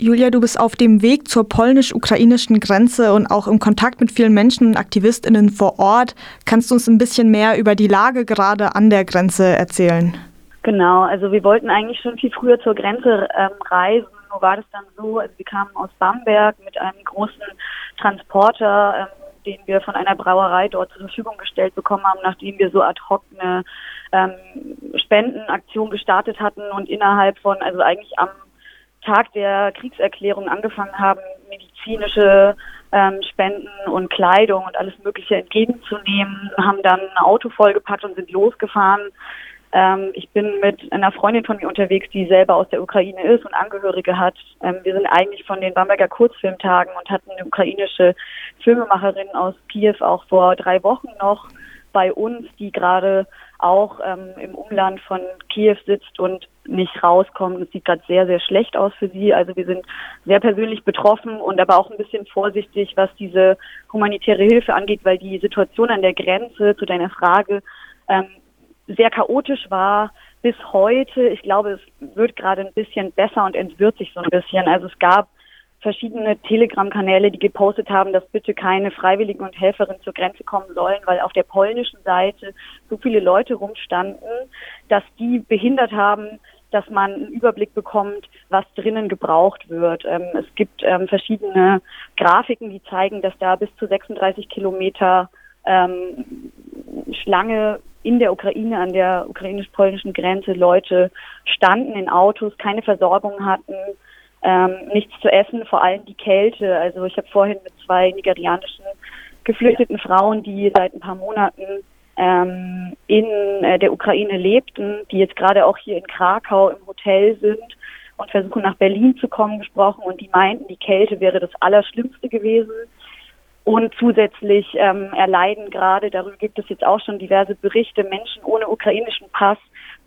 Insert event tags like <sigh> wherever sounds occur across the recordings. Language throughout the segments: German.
Julia, du bist auf dem Weg zur polnisch-ukrainischen Grenze und auch im Kontakt mit vielen Menschen und AktivistInnen vor Ort. Kannst du uns ein bisschen mehr über die Lage gerade an der Grenze erzählen? Genau, also wir wollten eigentlich schon viel früher zur Grenze ähm, reisen. Nur war das dann so, also wir kamen aus Bamberg mit einem großen Transporter, ähm, den wir von einer Brauerei dort zur Verfügung gestellt bekommen haben, nachdem wir so ad hoc eine ähm, Spendenaktion gestartet hatten und innerhalb von, also eigentlich am Tag der Kriegserklärung angefangen haben, medizinische ähm, Spenden und Kleidung und alles Mögliche entgegenzunehmen, haben dann ein Auto vollgepackt und sind losgefahren. Ähm, ich bin mit einer Freundin von mir unterwegs, die selber aus der Ukraine ist und Angehörige hat. Ähm, wir sind eigentlich von den Bamberger Kurzfilmtagen und hatten eine ukrainische Filmemacherin aus Kiew auch vor drei Wochen noch bei uns, die gerade auch ähm, im Umland von Kiew sitzt und nicht rauskommt. Es sieht gerade sehr, sehr schlecht aus für sie. Also wir sind sehr persönlich betroffen und aber auch ein bisschen vorsichtig, was diese humanitäre Hilfe angeht, weil die Situation an der Grenze zu deiner Frage ähm, sehr chaotisch war bis heute. Ich glaube, es wird gerade ein bisschen besser und entwirrt sich so ein bisschen. Also es gab verschiedene Telegram-Kanäle, die gepostet haben, dass bitte keine Freiwilligen und Helferinnen zur Grenze kommen sollen, weil auf der polnischen Seite so viele Leute rumstanden, dass die behindert haben, dass man einen Überblick bekommt, was drinnen gebraucht wird. Ähm, es gibt ähm, verschiedene Grafiken, die zeigen, dass da bis zu 36 Kilometer ähm, Schlange in der Ukraine, an der ukrainisch-polnischen Grenze Leute standen in Autos, keine Versorgung hatten, ähm, nichts zu essen, vor allem die Kälte. Also ich habe vorhin mit zwei nigerianischen geflüchteten Frauen, die seit ein paar Monaten ähm, in äh, der Ukraine lebten, die jetzt gerade auch hier in Krakau im Hotel sind und versuchen nach Berlin zu kommen, gesprochen und die meinten, die Kälte wäre das Allerschlimmste gewesen. Und zusätzlich ähm, erleiden gerade, darüber gibt es jetzt auch schon diverse Berichte, Menschen ohne ukrainischen Pass,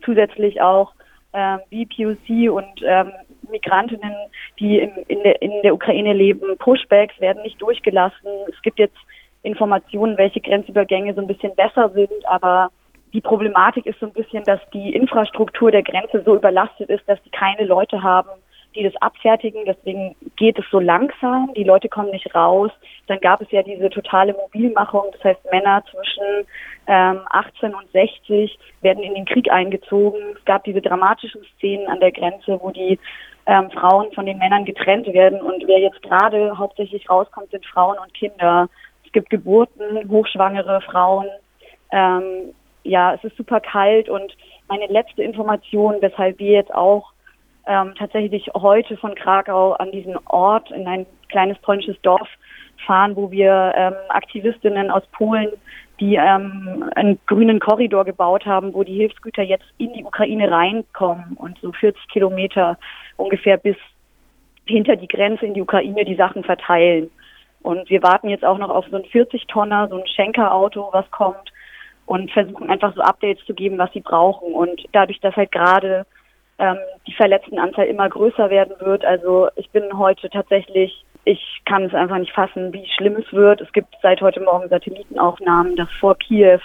zusätzlich auch ähm, BPOC und ähm, Migrantinnen, die in, in, der, in der Ukraine leben, Pushbacks werden nicht durchgelassen. Es gibt jetzt Informationen, welche Grenzübergänge so ein bisschen besser sind, aber die Problematik ist so ein bisschen, dass die Infrastruktur der Grenze so überlastet ist, dass die keine Leute haben, die das abfertigen. Deswegen geht es so langsam. Die Leute kommen nicht raus. Dann gab es ja diese totale Mobilmachung. Das heißt, Männer zwischen ähm, 18 und 60 werden in den Krieg eingezogen. Es gab diese dramatischen Szenen an der Grenze, wo die ähm, Frauen von den Männern getrennt werden. Und wer jetzt gerade hauptsächlich rauskommt, sind Frauen und Kinder. Es gibt Geburten, hochschwangere Frauen. Ähm, ja, es ist super kalt und meine letzte Information, weshalb wir jetzt auch ähm, tatsächlich heute von Krakau an diesen Ort in ein kleines polnisches Dorf fahren, wo wir ähm, Aktivistinnen aus Polen, die ähm, einen grünen Korridor gebaut haben, wo die Hilfsgüter jetzt in die Ukraine reinkommen und so 40 Kilometer ungefähr bis hinter die Grenze in die Ukraine die Sachen verteilen. Und wir warten jetzt auch noch auf so ein 40-Tonner, so ein Schenkerauto, was kommt und versuchen einfach so Updates zu geben, was sie brauchen. Und dadurch, dass halt gerade ähm, die Verletztenanzahl immer größer werden wird, also ich bin heute tatsächlich, ich kann es einfach nicht fassen, wie schlimm es wird. Es gibt seit heute Morgen Satellitenaufnahmen, dass vor Kiew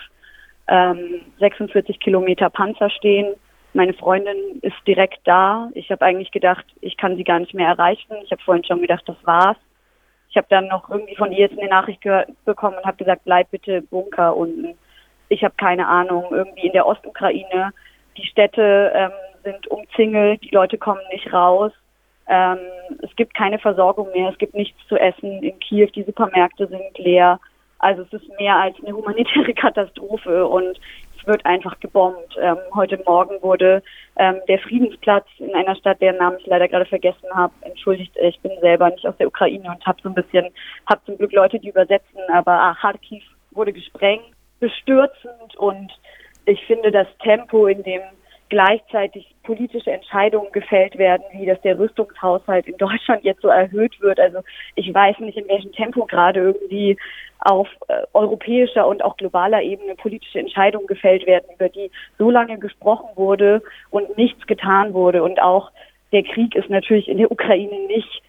ähm, 46 Kilometer Panzer stehen meine Freundin ist direkt da. Ich habe eigentlich gedacht, ich kann sie gar nicht mehr erreichen. Ich habe vorhin schon gedacht, das war's. Ich habe dann noch irgendwie von ihr jetzt eine Nachricht bekommen und habe gesagt, bleib bitte im Bunker unten. Ich habe keine Ahnung, irgendwie in der Ostukraine. Die Städte ähm, sind umzingelt, die Leute kommen nicht raus. Ähm, es gibt keine Versorgung mehr, es gibt nichts zu essen in Kiew, die Supermärkte sind leer. Also es ist mehr als eine humanitäre <laughs> Katastrophe und wird einfach gebombt. Ähm, heute Morgen wurde ähm, der Friedensplatz in einer Stadt, deren Namen ich leider gerade vergessen habe, entschuldigt, ich bin selber nicht aus der Ukraine und habe so ein bisschen, habe zum Glück Leute, die übersetzen, aber ah, Kharkiv wurde gesprengt, bestürzend und ich finde das Tempo, in dem gleichzeitig politische Entscheidungen gefällt werden, wie dass der Rüstungshaushalt in Deutschland jetzt so erhöht wird. Also ich weiß nicht, in welchem Tempo gerade irgendwie auf äh, europäischer und auch globaler Ebene politische Entscheidungen gefällt werden, über die so lange gesprochen wurde und nichts getan wurde. Und auch der Krieg ist natürlich in der Ukraine nicht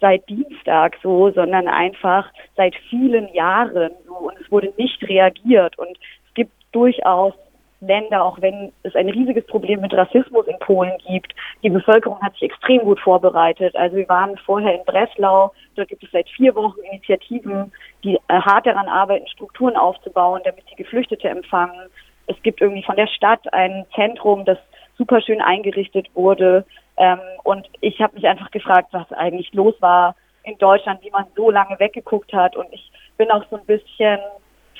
seit Dienstag so, sondern einfach seit vielen Jahren so. Und es wurde nicht reagiert. Und es gibt durchaus Länder, auch wenn es ein riesiges Problem mit Rassismus in Polen gibt. Die Bevölkerung hat sich extrem gut vorbereitet. Also wir waren vorher in Breslau, dort gibt es seit vier Wochen Initiativen, die hart daran arbeiten, Strukturen aufzubauen, damit sie Geflüchtete empfangen. Es gibt irgendwie von der Stadt ein Zentrum, das super schön eingerichtet wurde. Ähm, und ich habe mich einfach gefragt, was eigentlich los war in Deutschland, wie man so lange weggeguckt hat. Und ich bin auch so ein bisschen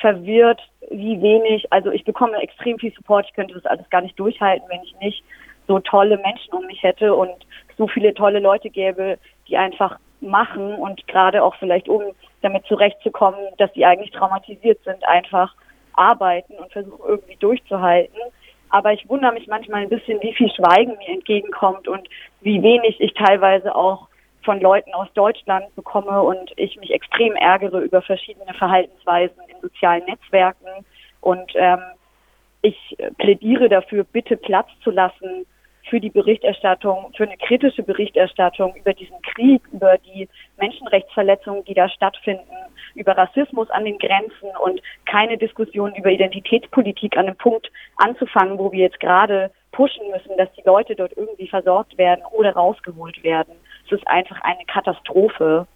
verwirrt, wie wenig, also ich bekomme extrem viel Support, ich könnte das alles gar nicht durchhalten, wenn ich nicht so tolle Menschen um mich hätte und so viele tolle Leute gäbe, die einfach machen und gerade auch vielleicht um damit zurechtzukommen, dass sie eigentlich traumatisiert sind, einfach arbeiten und versuchen irgendwie durchzuhalten. Aber ich wundere mich manchmal ein bisschen, wie viel Schweigen mir entgegenkommt und wie wenig ich teilweise auch von Leuten aus Deutschland bekomme und ich mich extrem ärgere über verschiedene Verhaltensweisen in sozialen Netzwerken. Und ähm, ich plädiere dafür, bitte Platz zu lassen für die Berichterstattung, für eine kritische Berichterstattung über diesen Krieg, über die Menschenrechtsverletzungen, die da stattfinden, über Rassismus an den Grenzen und keine Diskussion über Identitätspolitik an einem Punkt anzufangen, wo wir jetzt gerade pushen müssen, dass die Leute dort irgendwie versorgt werden oder rausgeholt werden. Es ist einfach eine Katastrophe.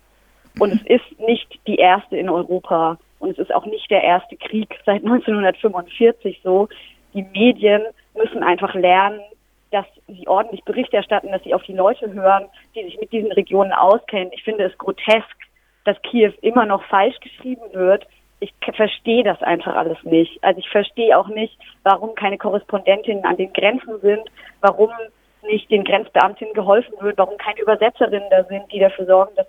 Und es ist nicht die erste in Europa. Und es ist auch nicht der erste Krieg seit <laughs> 1945 so. Die Medien müssen einfach lernen, dass sie ordentlich Bericht erstatten, dass sie auf die Leute hören, die sich mit diesen Regionen auskennen. Ich finde es grotesk, dass Kiew immer noch falsch geschrieben wird. Ich verstehe das einfach alles nicht. Also ich verstehe auch nicht, warum keine Korrespondentinnen an den Grenzen sind, warum nicht den Grenzbeamtinnen geholfen wird, warum keine Übersetzerinnen da sind, die dafür sorgen, dass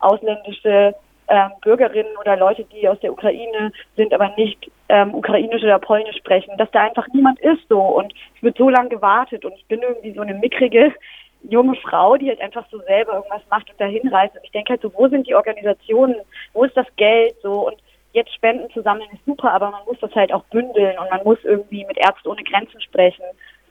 ausländische ähm, Bürgerinnen oder Leute, die aus der Ukraine sind, aber nicht ähm, ukrainisch oder polnisch sprechen, dass da einfach niemand ist so. Und es wird so lange gewartet und ich bin irgendwie so eine mickrige junge Frau, die halt einfach so selber irgendwas macht und dahin reist. Und ich denke halt so, wo sind die Organisationen, wo ist das Geld so? Und jetzt Spenden zu sammeln ist super, aber man muss das halt auch bündeln und man muss irgendwie mit Ärzte ohne Grenzen sprechen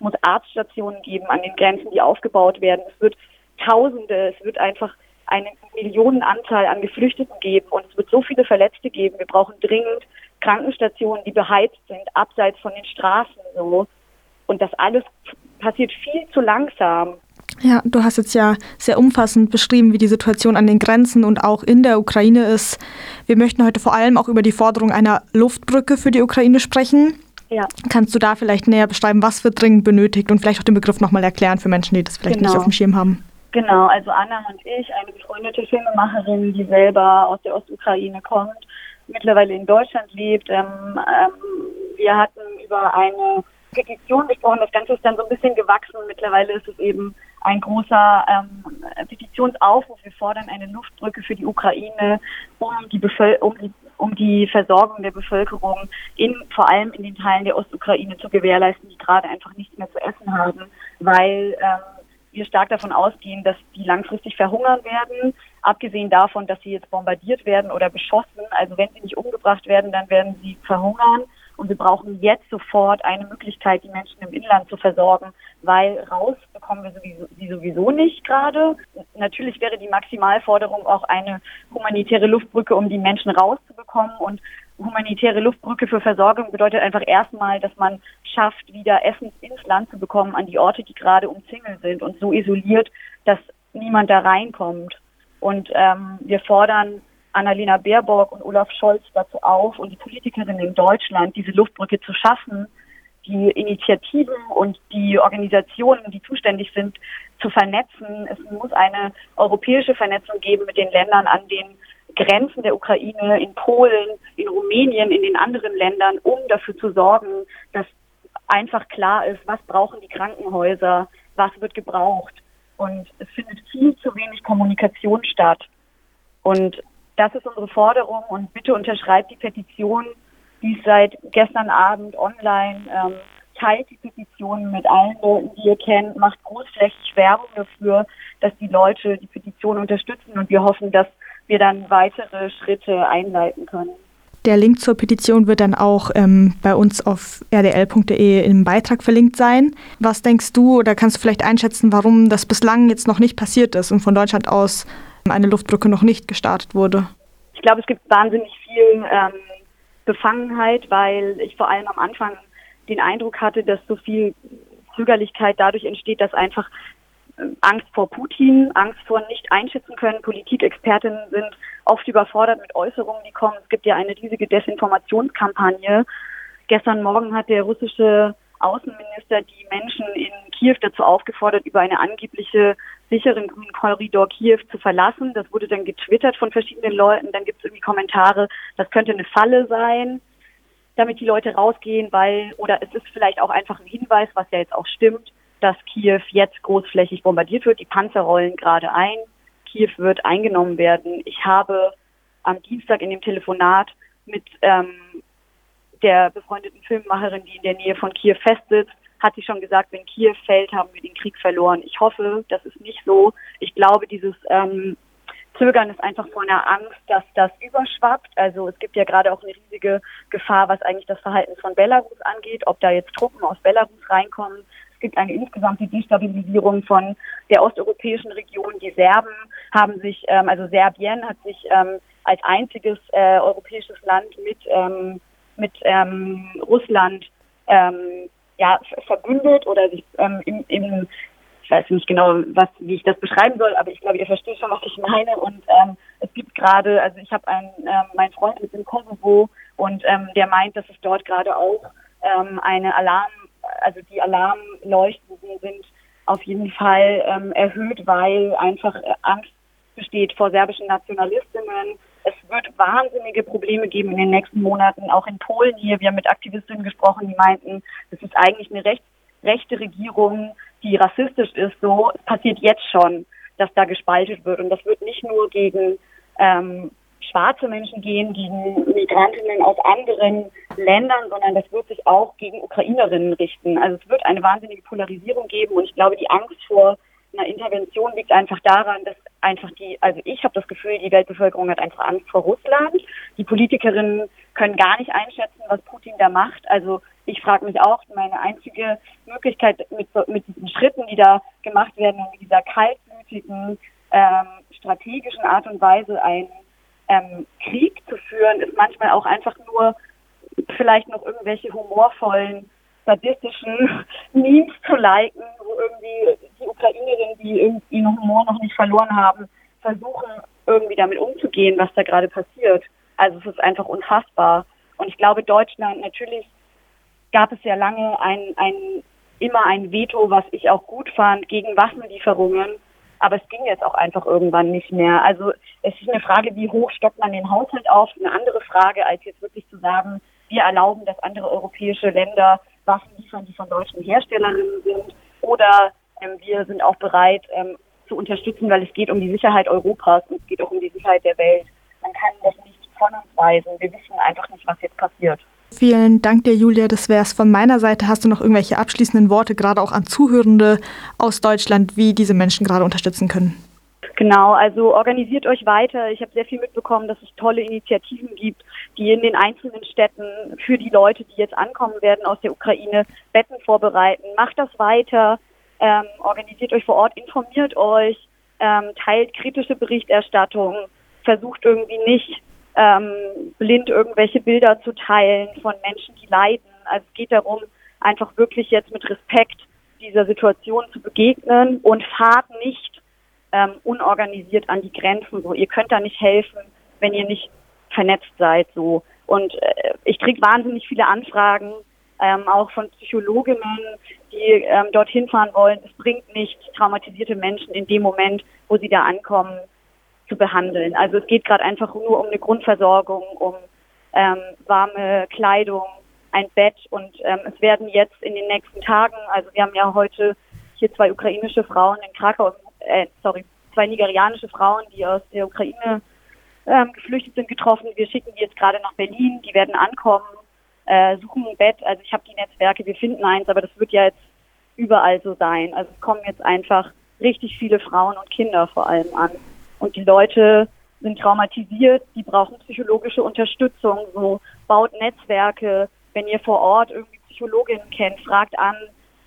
muss Arztstationen geben an den Grenzen, die aufgebaut werden. Es wird Tausende, es wird einfach eine Millionenanzahl an Geflüchteten geben und es wird so viele Verletzte geben. Wir brauchen dringend Krankenstationen, die beheizt sind, abseits von den Straßen so. Und das alles passiert viel zu langsam. Ja, du hast jetzt ja sehr umfassend beschrieben, wie die Situation an den Grenzen und auch in der Ukraine ist. Wir möchten heute vor allem auch über die Forderung einer Luftbrücke für die Ukraine sprechen. Ja. Kannst du da vielleicht näher beschreiben, was wird dringend benötigt und vielleicht auch den Begriff nochmal erklären für Menschen, die das vielleicht genau. nicht auf dem Schirm haben? Genau, also Anna und ich, eine befreundete Filmemacherin, die selber aus der Ostukraine kommt, mittlerweile in Deutschland lebt. Ähm, ähm, wir hatten über eine Petition gesprochen. Das Ganze ist dann so ein bisschen gewachsen. Mittlerweile ist es eben ein großer ähm, Petitionsaufruf. Wir fordern eine Luftbrücke für die Ukraine, um die, Bevöl um die um die Versorgung der Bevölkerung in, vor allem in den Teilen der Ostukraine zu gewährleisten, die gerade einfach nichts mehr zu essen haben, weil ähm, wir stark davon ausgehen, dass die langfristig verhungern werden, abgesehen davon, dass sie jetzt bombardiert werden oder beschossen. Also wenn sie nicht umgebracht werden, dann werden sie verhungern. Und wir brauchen jetzt sofort eine Möglichkeit, die Menschen im Inland zu versorgen, weil raus bekommen wir sowieso, sie sowieso nicht gerade. Natürlich wäre die Maximalforderung auch eine humanitäre Luftbrücke, um die Menschen rauszubekommen. Und humanitäre Luftbrücke für Versorgung bedeutet einfach erstmal, dass man schafft, wieder Essen ins Land zu bekommen an die Orte, die gerade umzingelt sind und so isoliert, dass niemand da reinkommt. Und ähm, wir fordern Annalena Baerbock und Olaf Scholz dazu auf und die Politikerinnen in Deutschland, diese Luftbrücke zu schaffen, die Initiativen und die Organisationen, die zuständig sind, zu vernetzen. Es muss eine europäische Vernetzung geben mit den Ländern an den Grenzen der Ukraine, in Polen, in Rumänien, in den anderen Ländern, um dafür zu sorgen, dass einfach klar ist, was brauchen die Krankenhäuser, was wird gebraucht. Und es findet viel zu wenig Kommunikation statt. Und das ist unsere Forderung und bitte unterschreibt die Petition, die ist seit gestern Abend online. Ähm, teilt die Petition mit allen Leuten, die ihr kennt, macht großflächig Werbung dafür, dass die Leute die Petition unterstützen und wir hoffen, dass wir dann weitere Schritte einleiten können. Der Link zur Petition wird dann auch ähm, bei uns auf rdl.de im Beitrag verlinkt sein. Was denkst du oder kannst du vielleicht einschätzen, warum das bislang jetzt noch nicht passiert ist und von Deutschland aus eine Luftbrücke noch nicht gestartet wurde? Ich glaube, es gibt wahnsinnig viel ähm, Befangenheit, weil ich vor allem am Anfang den Eindruck hatte, dass so viel Zögerlichkeit dadurch entsteht, dass einfach Angst vor Putin, Angst vor nicht einschätzen können. Politikexpertinnen sind oft überfordert mit Äußerungen, die kommen. Es gibt ja eine riesige Desinformationskampagne. Gestern Morgen hat der russische Außenminister die Menschen in Kiew dazu aufgefordert, über eine angebliche sicheren grünen Korridor Kiew zu verlassen. Das wurde dann getwittert von verschiedenen Leuten. Dann gibt es irgendwie Kommentare, das könnte eine Falle sein, damit die Leute rausgehen, weil, oder es ist vielleicht auch einfach ein Hinweis, was ja jetzt auch stimmt, dass Kiew jetzt großflächig bombardiert wird. Die Panzer rollen gerade ein. Kiew wird eingenommen werden. Ich habe am Dienstag in dem Telefonat mit ähm, der befreundeten Filmemacherin, die in der Nähe von Kiew festsitzt, hat sie schon gesagt, wenn Kiew fällt, haben wir den Krieg verloren. Ich hoffe, das ist nicht so. Ich glaube, dieses ähm, Zögern ist einfach vor einer Angst, dass das überschwappt. Also es gibt ja gerade auch eine riesige Gefahr, was eigentlich das Verhalten von Belarus angeht, ob da jetzt Truppen aus Belarus reinkommen. Es gibt eine insgesamte Destabilisierung von der osteuropäischen Region. Die Serben haben sich, ähm, also Serbien hat sich ähm, als einziges äh, europäisches Land mit, ähm, mit ähm, Russland ähm, ja, verbündet oder sich ähm, im, im ich weiß nicht genau, was, wie ich das beschreiben soll, aber ich glaube, ihr versteht schon, was ich meine. Und ähm, es gibt gerade, also ich habe einen, ähm, mein Freund ist im Kosovo und ähm, der meint, dass es dort gerade auch ähm, eine Alarm also die Alarmleuchten sind auf jeden Fall ähm, erhöht, weil einfach Angst besteht vor serbischen Nationalistinnen. Es wird wahnsinnige Probleme geben in den nächsten Monaten, auch in Polen hier. Wir haben mit Aktivistinnen gesprochen, die meinten, es ist eigentlich eine recht, rechte Regierung, die rassistisch ist. So, es passiert jetzt schon, dass da gespaltet wird. Und das wird nicht nur gegen ähm, schwarze Menschen gehen, gegen Migrantinnen aus anderen Ländern, sondern das wird sich auch gegen Ukrainerinnen richten. Also es wird eine wahnsinnige Polarisierung geben und ich glaube, die Angst vor einer Intervention liegt einfach daran, dass einfach die, also ich habe das Gefühl, die Weltbevölkerung hat einfach Angst vor Russland. Die Politikerinnen können gar nicht einschätzen, was Putin da macht. Also ich frage mich auch, meine einzige Möglichkeit mit, mit diesen Schritten, die da gemacht werden und mit dieser kaltblütigen, ähm, strategischen Art und Weise ein ähm, Krieg zu führen, ist manchmal auch einfach nur vielleicht noch irgendwelche humorvollen, sadistischen <laughs> Memes zu liken, wo irgendwie Ukrainerinnen, die ihren Humor noch nicht verloren haben, versuchen irgendwie damit umzugehen, was da gerade passiert. Also es ist einfach unfassbar. Und ich glaube, Deutschland, natürlich gab es ja lange ein, ein, immer ein Veto, was ich auch gut fand, gegen Waffenlieferungen. Aber es ging jetzt auch einfach irgendwann nicht mehr. Also es ist eine Frage, wie hoch stockt man den Haushalt auf? Eine andere Frage, als jetzt wirklich zu sagen, wir erlauben, dass andere europäische Länder Waffen liefern, die von deutschen Herstellerinnen sind. Oder ähm, wir sind auch bereit ähm, zu unterstützen, weil es geht um die Sicherheit Europas und es geht auch um die Sicherheit der Welt. Man kann das nicht von uns weisen. Wir wissen einfach nicht, was jetzt passiert. Vielen Dank dir, Julia. Das wäre es von meiner Seite. Hast du noch irgendwelche abschließenden Worte, gerade auch an Zuhörende aus Deutschland, wie diese Menschen gerade unterstützen können? Genau, also organisiert euch weiter. Ich habe sehr viel mitbekommen, dass es tolle Initiativen gibt, die in den einzelnen Städten für die Leute, die jetzt ankommen werden aus der Ukraine, Betten vorbereiten. Macht das weiter, ähm, organisiert euch vor Ort, informiert euch, ähm, teilt kritische Berichterstattung, versucht irgendwie nicht ähm, blind irgendwelche Bilder zu teilen von Menschen, die leiden. Also es geht darum, einfach wirklich jetzt mit Respekt dieser Situation zu begegnen und fahrt nicht ähm, unorganisiert an die Grenzen. So, ihr könnt da nicht helfen, wenn ihr nicht vernetzt seid. So und äh, ich kriege wahnsinnig viele Anfragen, ähm, auch von Psychologinnen, die ähm, dorthin fahren wollen. Es bringt nichts, traumatisierte Menschen in dem Moment, wo sie da ankommen, zu behandeln. Also es geht gerade einfach nur um eine Grundversorgung, um ähm, warme Kleidung, ein Bett und ähm, es werden jetzt in den nächsten Tagen, also wir haben ja heute hier zwei ukrainische Frauen in Krakau, äh, sorry, zwei nigerianische Frauen, die aus der Ukraine ähm, geflüchtet sind, getroffen. Wir schicken die jetzt gerade nach Berlin, die werden ankommen, äh, suchen ein Bett. Also ich habe die Netzwerke, wir finden eins, aber das wird ja jetzt überall so sein. Also es kommen jetzt einfach richtig viele Frauen und Kinder vor allem an. Und die Leute sind traumatisiert, die brauchen psychologische Unterstützung, so baut Netzwerke. Wenn ihr vor Ort irgendwie Psychologinnen kennt, fragt an,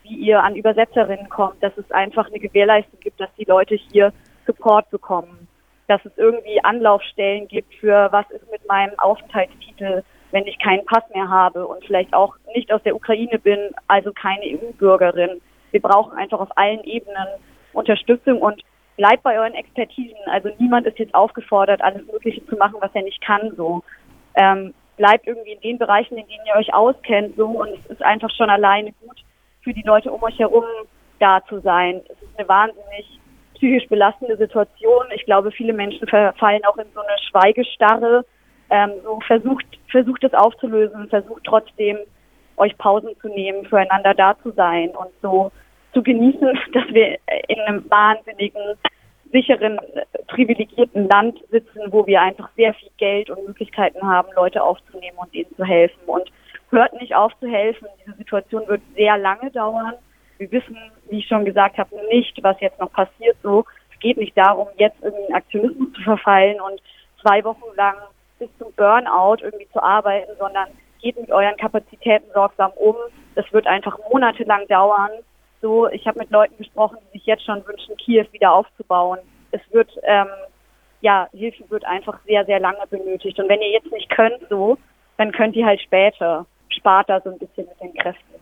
wie ihr an Übersetzerinnen kommt, dass es einfach eine Gewährleistung gibt, dass die Leute hier Support bekommen, dass es irgendwie Anlaufstellen gibt für was ist mit meinem Aufenthaltstitel, wenn ich keinen Pass mehr habe und vielleicht auch nicht aus der Ukraine bin, also keine EU-Bürgerin. Wir brauchen einfach auf allen Ebenen Unterstützung und bleibt bei euren Expertisen. Also niemand ist jetzt aufgefordert, alles Mögliche zu machen, was er nicht kann. So ähm, bleibt irgendwie in den Bereichen, in denen ihr euch auskennt. So und es ist einfach schon alleine gut für die Leute um euch herum da zu sein. Es ist eine wahnsinnig psychisch belastende Situation. Ich glaube, viele Menschen verfallen auch in so eine Schweigestarre. Ähm, so versucht, versucht es aufzulösen, versucht trotzdem euch Pausen zu nehmen, füreinander da zu sein und so zu genießen, <laughs> dass wir in einem wahnsinnigen, sicheren, privilegierten Land sitzen, wo wir einfach sehr viel Geld und Möglichkeiten haben, Leute aufzunehmen und ihnen zu helfen. Und hört nicht auf zu helfen. Diese Situation wird sehr lange dauern. Wir wissen, wie ich schon gesagt habe, nicht, was jetzt noch passiert. So, es geht nicht darum, jetzt irgendwie in Aktionismus zu verfallen und zwei Wochen lang bis zum Burnout irgendwie zu arbeiten, sondern geht mit euren Kapazitäten sorgsam um. Das wird einfach monatelang dauern. So, ich habe mit Leuten gesprochen, die sich jetzt schon wünschen, Kiew wieder aufzubauen. Es wird, ähm, ja, Hilfe wird einfach sehr, sehr lange benötigt. Und wenn ihr jetzt nicht könnt, so, dann könnt ihr halt später. Spart da so ein bisschen mit den Kräften.